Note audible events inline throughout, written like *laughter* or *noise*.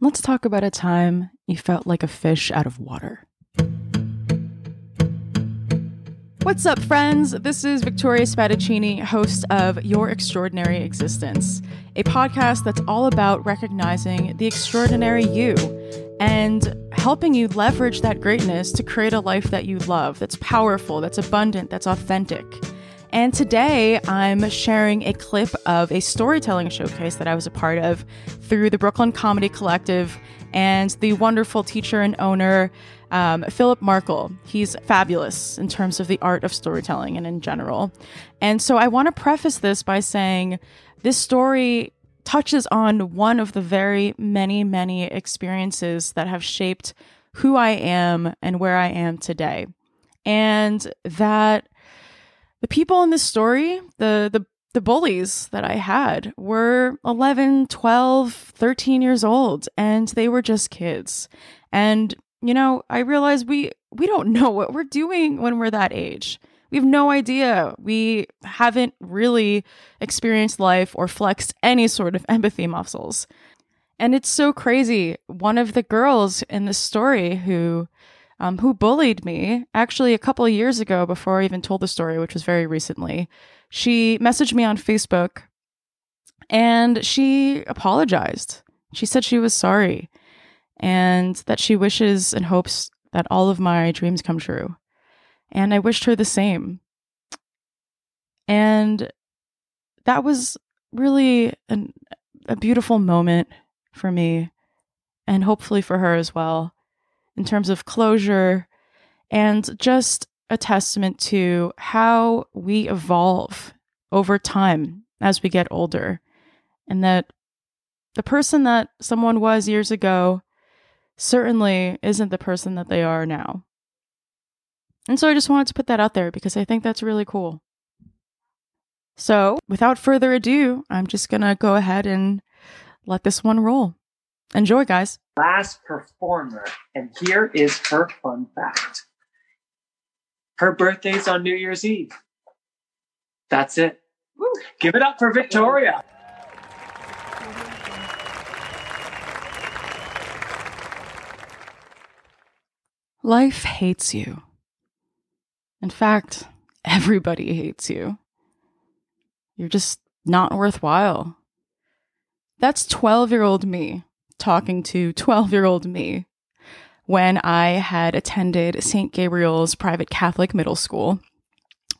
let's talk about a time you felt like a fish out of water. What's up, friends? This is Victoria Spadaccini, host of Your Extraordinary Existence, a podcast that's all about recognizing the extraordinary you and helping you leverage that greatness to create a life that you love, that's powerful, that's abundant, that's authentic. And today I'm sharing a clip of a storytelling showcase that I was a part of through the Brooklyn Comedy Collective and the wonderful teacher and owner, um, Philip Markle. He's fabulous in terms of the art of storytelling and in general. And so I want to preface this by saying this story touches on one of the very many, many experiences that have shaped who I am and where I am today. And that the people in this story, the the the bullies that I had were 11, 12, 13 years old and they were just kids. And you know, I realized we we don't *laughs* know what we're doing when we're that age. We have no idea. We haven't really experienced life or flexed any sort of *laughs* empathy muscles. And it's so crazy. One of the girls in the story who um, who bullied me actually a couple of years ago before I even told the story, which was very recently. She messaged me on Facebook and she apologized. She said she was sorry and that she wishes and hopes that all of my dreams come true. And I wished her the same. And that was really an, a beautiful moment for me and hopefully for her as well in terms of closure and just a testament to how we evolve over time as we get older. And that the person that someone was years ago certainly isn't the person that they are now. And so I just wanted to put that out there because I think that's really cool. So, without further ado, I'm just going to go ahead and let this one roll. Enjoy, guys. Last performer, and here is her fun fact. Her birthday's on New Year's Eve. That's it. Woo. Give it up for Victoria. Life hates you. In fact, everybody hates you. You're just not worthwhile. That's 12 year old me talking to 12 year old me when I had attended St. Gabriel's private Catholic middle school,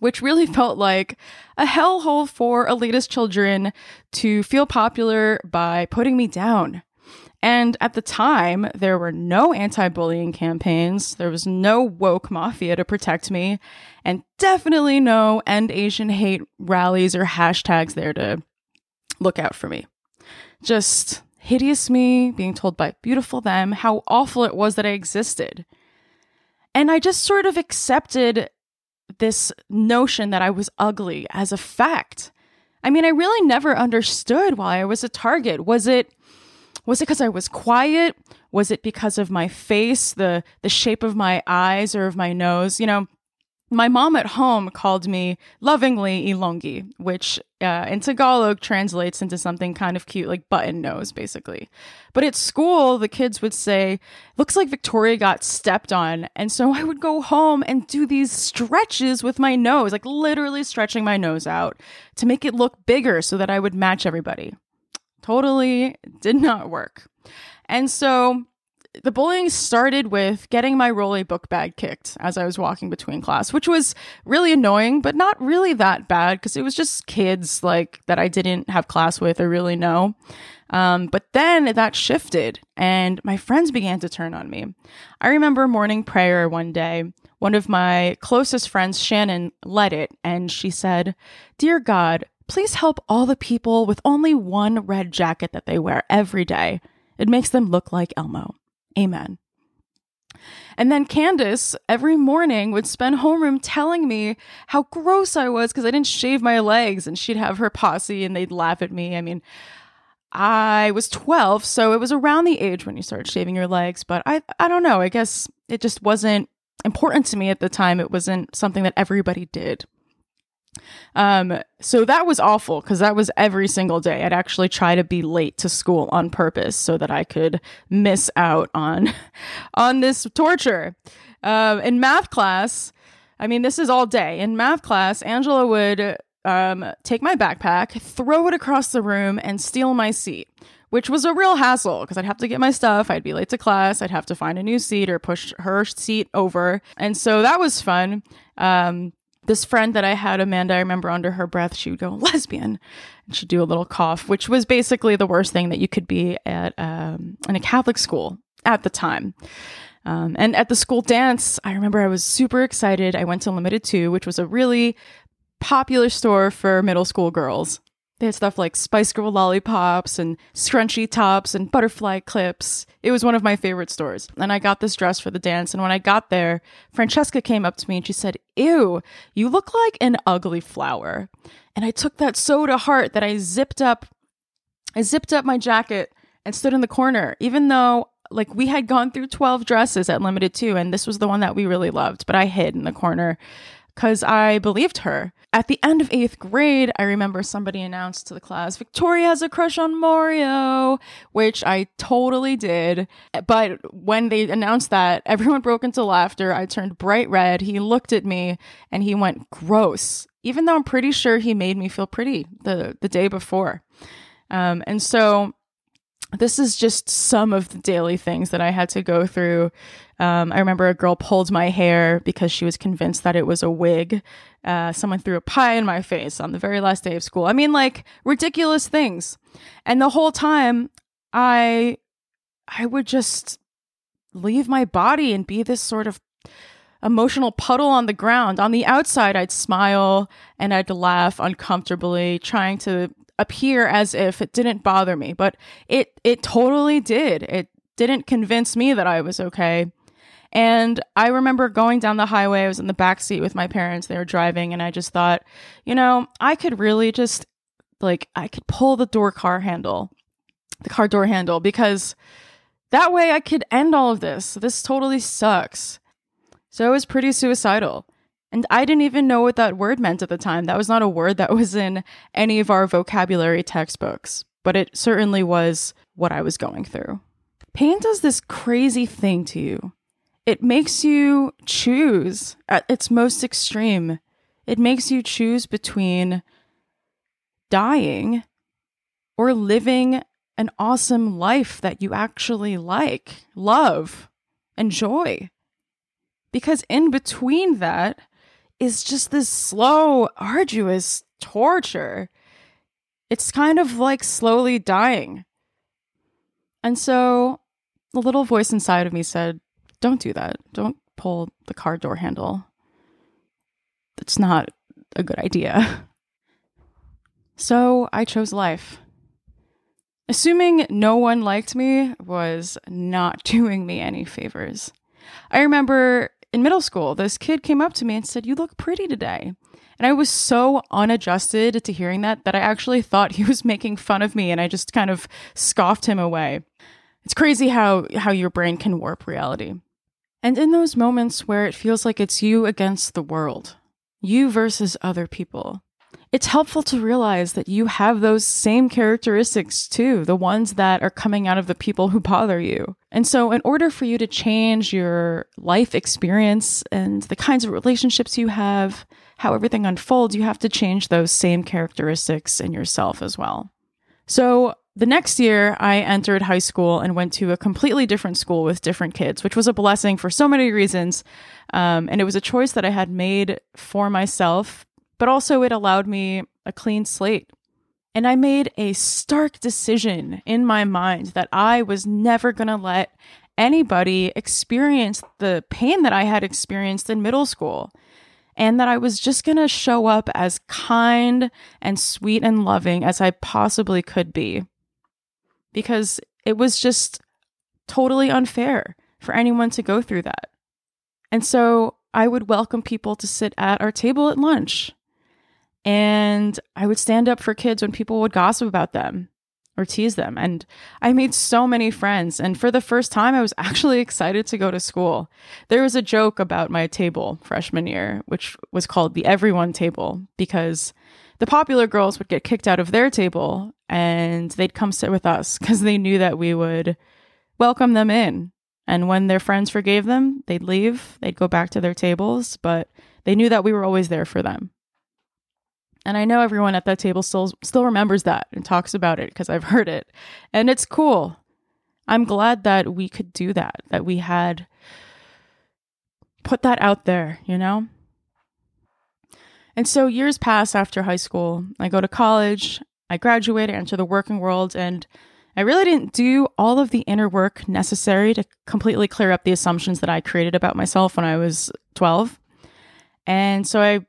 which really felt like a hellhole for elitist children to feel popular by putting me down. And at the time, there were no anti bullying campaigns, there was no woke mafia to protect me, and definitely no end Asian hate rallies or hashtags there to look out for me. Just hideous me being told by beautiful them how awful it was that I existed. And I just sort of accepted this notion that I was ugly as a fact. I mean, I really never understood why I was a target. Was it was it because I was quiet? Was it because of my face, the the shape of my eyes or of my nose? You know, my mom at home called me lovingly Ilongi, which uh, in Tagalog translates into something kind of cute, like button nose, basically. But at school, the kids would say, Looks like Victoria got stepped on. And so I would go home and do these stretches with my nose, like literally stretching my nose out to make it look bigger so that I would match everybody. Totally did not work. And so the bullying started with getting my Rolly book bag kicked as I was walking between class, which was really annoying, but not really that bad because it was just kids like that I didn't have class with or really know. Um, but then that shifted and my friends began to turn on me. I remember morning prayer one day. One of my closest friends, Shannon, led it and she said, Dear God, please help all the people with only one red jacket that they wear every day. It makes them look like Elmo. Amen. And then Candace every morning would spend homeroom telling me how gross I was because I didn't shave my legs, and she'd have her posse and they'd laugh at me. I mean, I was 12, so it was around the age when you start shaving your legs, but I I don't know. I guess it just wasn't important to me at the time. It wasn't something that everybody did. Um, so that was awful because that was every single day. I'd actually try to be late to school on purpose so that I could miss out on *laughs* on this torture. Uh, in math class, I mean, this is all day. In math class, Angela would um, take my backpack, throw it across the room, and steal my seat which was a real hassle because I'd have to get my stuff. I'd be late to class. I'd have to find a new seat or push her seat over. And so that was fun. Um, this friend that I had, Amanda, I remember under her breath, she would go, lesbian. And she'd do a little cough, which was basically the worst thing that you could be at um, in a Catholic school at the time. Um, and at the school dance, I remember I was super excited. I went to Limited Too, which was a really popular store for middle school girls. They had stuff like Spice Girl lollipops and scrunchy tops and butterfly clips. It was one of my favorite stores. And I got this dress for the dance. And when I got there, Francesca came up to me and she said, Ew, you look like an ugly flower. And I took that so to heart that I zipped up, I zipped up my jacket and stood in the corner, even though like we had gone through 12 dresses at Limited Too and this was the one that we really loved, but I hid in the corner because I believed her. At the end of eighth grade, I remember somebody announced to the class, Victoria has a crush on Mario, which I totally did. But when they announced that, everyone broke into laughter. I turned bright red. He looked at me and he went, gross, even though I'm pretty sure he made me feel pretty the, the day before. Um, and so this is just some of the daily things that I had to go through. Um, I remember a girl pulled my hair because she was convinced that it was a wig. Uh, someone threw a pie in my face on the very last day of school. I mean, like ridiculous things. And the whole time, I, I would just leave my body and be this sort of emotional puddle on the ground. On the outside, I'd smile and I'd laugh uncomfortably, trying to appear as if it didn't bother me, but it it totally did. It didn't convince me that I was okay. And I remember going down the highway. I was in the back seat with my parents. They were driving, and I just thought, you know, I could really just like I could pull the door car handle, the car door handle, because that way I could end all of this. This totally sucks. So it was pretty suicidal. And I didn't even know what that word meant at the time. That was not a word that was in any of our vocabulary textbooks, but it certainly was what I was going through. Pain does this crazy thing to you. It makes you choose at its most extreme. It makes you choose between dying or living an awesome life that you actually like, love, enjoy. Because in between that, is just this slow, arduous torture. It's kind of like slowly dying. And so the little voice inside of me said, Don't do that. Don't pull the car door handle. That's not a good idea. *laughs* So I chose life. Assuming no one liked me was not *laughs* doing me any favors. I remember in middle school, this kid came up to me and said, You look pretty today. And I was so unadjusted to hearing that that I actually *laughs* thought he was making fun of me and I just kind of scoffed him away. It's crazy how, how your brain can warp reality. And in those moments where it feels like it's you against the world, you versus other people, it's helpful to realize that you have those same characteristics too, the ones that are coming out of the people who bother you. And so, in order for you to change your life experience and the kinds of relationships you have, how everything unfolds, you have to change those same characteristics in yourself as well. So, the next year, I entered high school and went to a completely different school with different kids, which was a blessing for so many reasons. Um, and it was a choice that I had made for myself but also it allowed me a clean slate. And I made a stark decision in my mind that I was never going to let anybody experience the pain that I had experienced in middle school. And that I was just going to show up as kind and sweet and loving as I possibly could be. Because it was just totally unfair for anyone to go through that. And so I would welcome people to sit at our table at lunch and I would stand up for kids when people would gossip about them. or tease them. And I made so many friends. And for the first time, I was *laughs* actually excited to go to school. There was a joke about my table freshman year, which was called the everyone table, because the popular girls would get kicked out of their table and they'd come sit with us *laughs* because they knew that we would welcome them in. And when their friends forgave them, they'd leave, they'd go back to their tables, but they knew that we were always there for them. And I know everyone at that table still still remembers that and talks about it because I've heard it. And it's cool. I'm glad that we could do that, that we had put that out there, you know? And so years pass after high school. I go to college, I graduate, I enter the working world, and I really didn't do all of the inner work necessary to completely clear up the assumptions that I created about myself when I was 12. And so I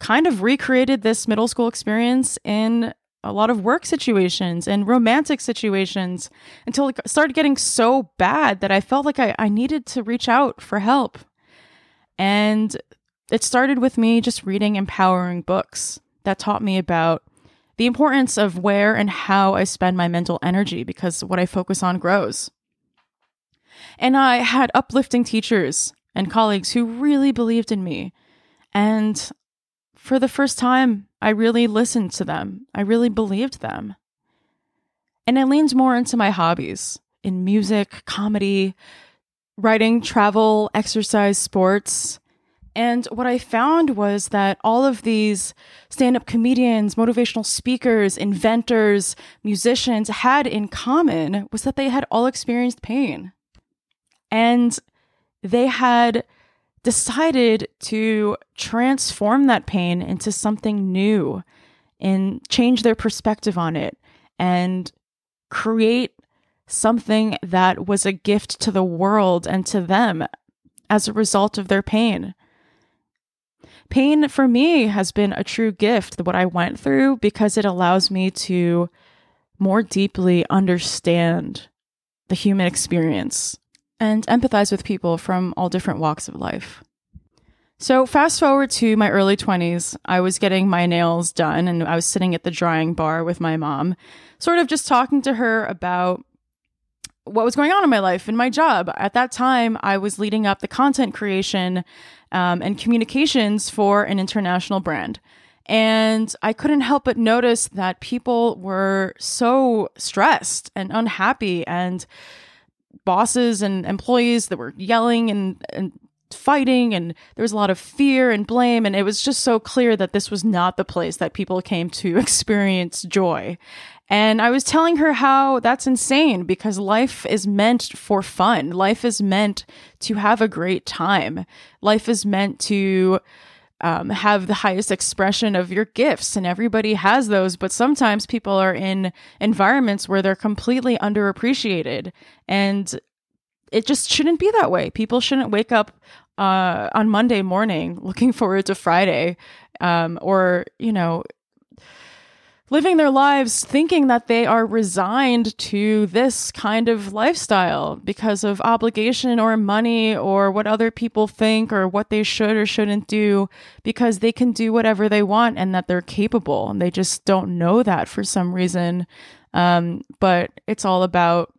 kind of recreated this middle school experience in a lot of work situations and romantic situations until it started getting so bad that I felt like I, I needed to reach out for help. And it started with me just reading empowering books that taught me about the importance of where and how I spend my mental energy because what I focus on grows. And I had uplifting teachers and colleagues who really believed in me. And for the first time, I really listened to them. I really believed them. And I leaned more into my hobbies in music, comedy, writing, travel, exercise, sports. And what I found was that all of these stand up comedians, motivational speakers, inventors, musicians had in common was that they had all experienced pain. And they had decided to transform that pain into something new and change their perspective on it and create something that was a gift to the world and to them as a result of their pain. Pain for me has been a true gift, what I went through, because it allows me to more deeply understand the human experience and empathize with people from all different walks of life. So, fast forward to my early 20s, I was getting my nails done and I was sitting at the drying bar with my mom, sort of just talking to her about what was going on in my life and my job. At that time, I was leading up the content creation um, and communications for an international brand. And I couldn't help but notice that people were so stressed and unhappy and bosses and employees that were yelling and, and fighting and there was a lot of fear and blame and it was just so clear that this was not the place that people came to *laughs* experience joy. And i was telling her how that's insane because life is meant for fun. Life is meant to have a great time. Life is meant to um, have the highest expression of your gifts and everybody has those but sometimes people are in environments where they're completely underappreciated and it just shouldn't be that way. People shouldn't wake up uh, on monday morning looking forward to friday um, or you know living their lives thinking that they are resigned to this kind of lifestyle because of obligation or money or what other people think or what they should or shouldn't do because they can do whatever they want and that they're capable and they just don't know that for some reason um, but it's all about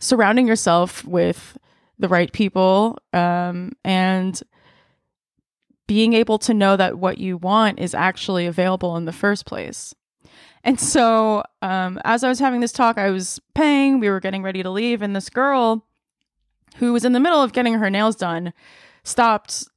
surrounding yourself with the right people um, and being able to know that what you want is actually available in the first place. And so, um, as I was having this talk, I was paying, we were getting ready to leave, and this girl who was in the middle of getting her nails done stopped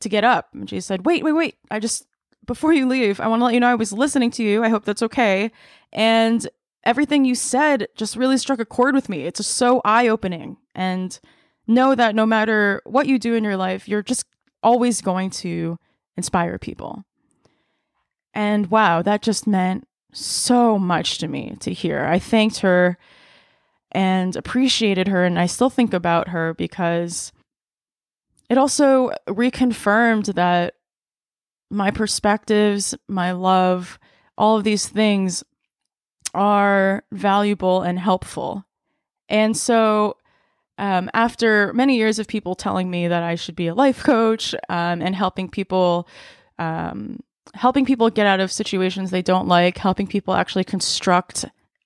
to get up. And she said, Wait, wait, wait. I just, before you leave, I want to let you know I was listening to you. I hope that's okay. And everything you said just really struck a chord with me. It's just so eye opening. And know that no matter what you do in your life, you're just always going to inspire people. And wow, that just meant so much to me to hear. I thanked her and appreciated her, and I still think about her because it also reconfirmed that my perspectives, my love, all of these things are valuable and helpful. And so, um, after many years of people telling me that I should be a life coach um, and helping people um, helping people get out of situations they don't like, helping people actually construct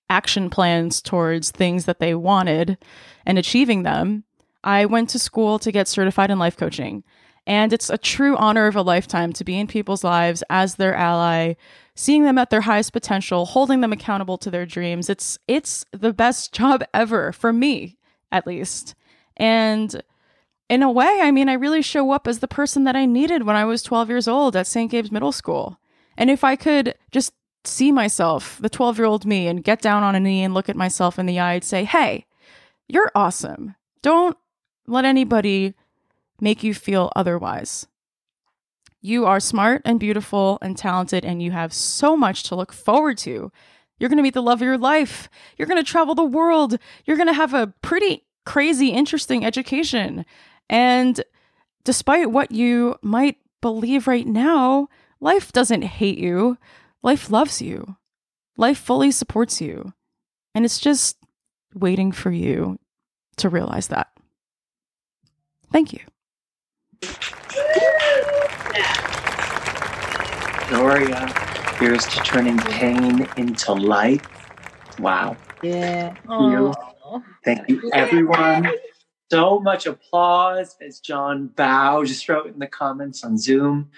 action plans towards things that they wanted and achieving them, I went to school to get certified in life coaching. And it's a true honor of a lifetime to be in people's lives as their ally, seeing them at their highest potential, holding them accountable to their dreams. It's it's the best *laughs* job ever for me, at least. And in a way, I mean, I really show up as the person that I needed when I was 12 years old at St. Gabe's Middle School. And if I could just see myself, the 12 year old me, and get down on a knee and look at myself in the eye and say, hey, you're awesome. Don't let anybody make you feel otherwise. You are smart and beautiful and talented, and you have so much to look forward to. You're going to meet the love of your life. You're going to travel the world. You're going to have a pretty crazy, interesting education. And despite what you might believe right now, life doesn't hate you. Life loves you. Life fully supports you. And it's just waiting for you to realize that. Thank you. Gloria, here's to turning pain into light. Wow. Yeah. You. Thank you, everyone. So much applause as John Bow just wrote in the comments on Zoom.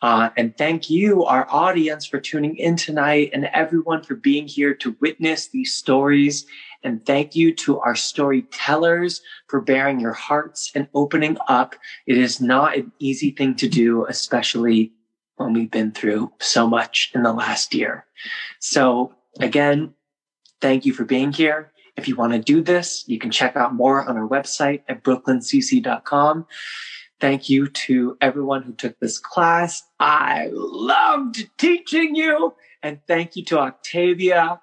Uh, and thank you, our audience, for tuning in tonight and everyone for being here to witness these stories. And thank you to our storytellers for bearing your hearts and opening up. It is not an easy thing to do, especially when we've been through so much in the last year. So again, thank you for being here. If you want to do this, you can check out more on our website at brooklyncc.com. Thank you to everyone who took this class. I loved teaching you. And thank you to Octavia.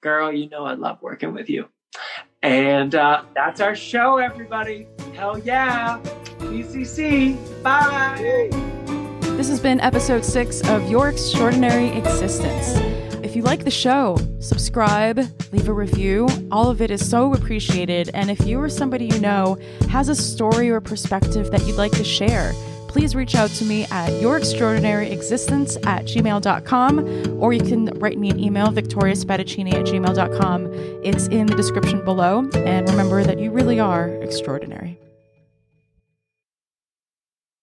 Girl, you know I love working with you. And uh, that's our show, everybody. Hell yeah. BCC. Bye. This has been episode six of Your Extraordinary Existence. If you like the show, subscribe, leave a review. All of it is so appreciated. And if you or somebody you know has a story or perspective that you'd like to share, please reach out to me at yourextraordinaryexistence at gmail.com or you can write me an email, victoriaspadaccini at gmail.com. It's in the description below. And remember that you really are extraordinary.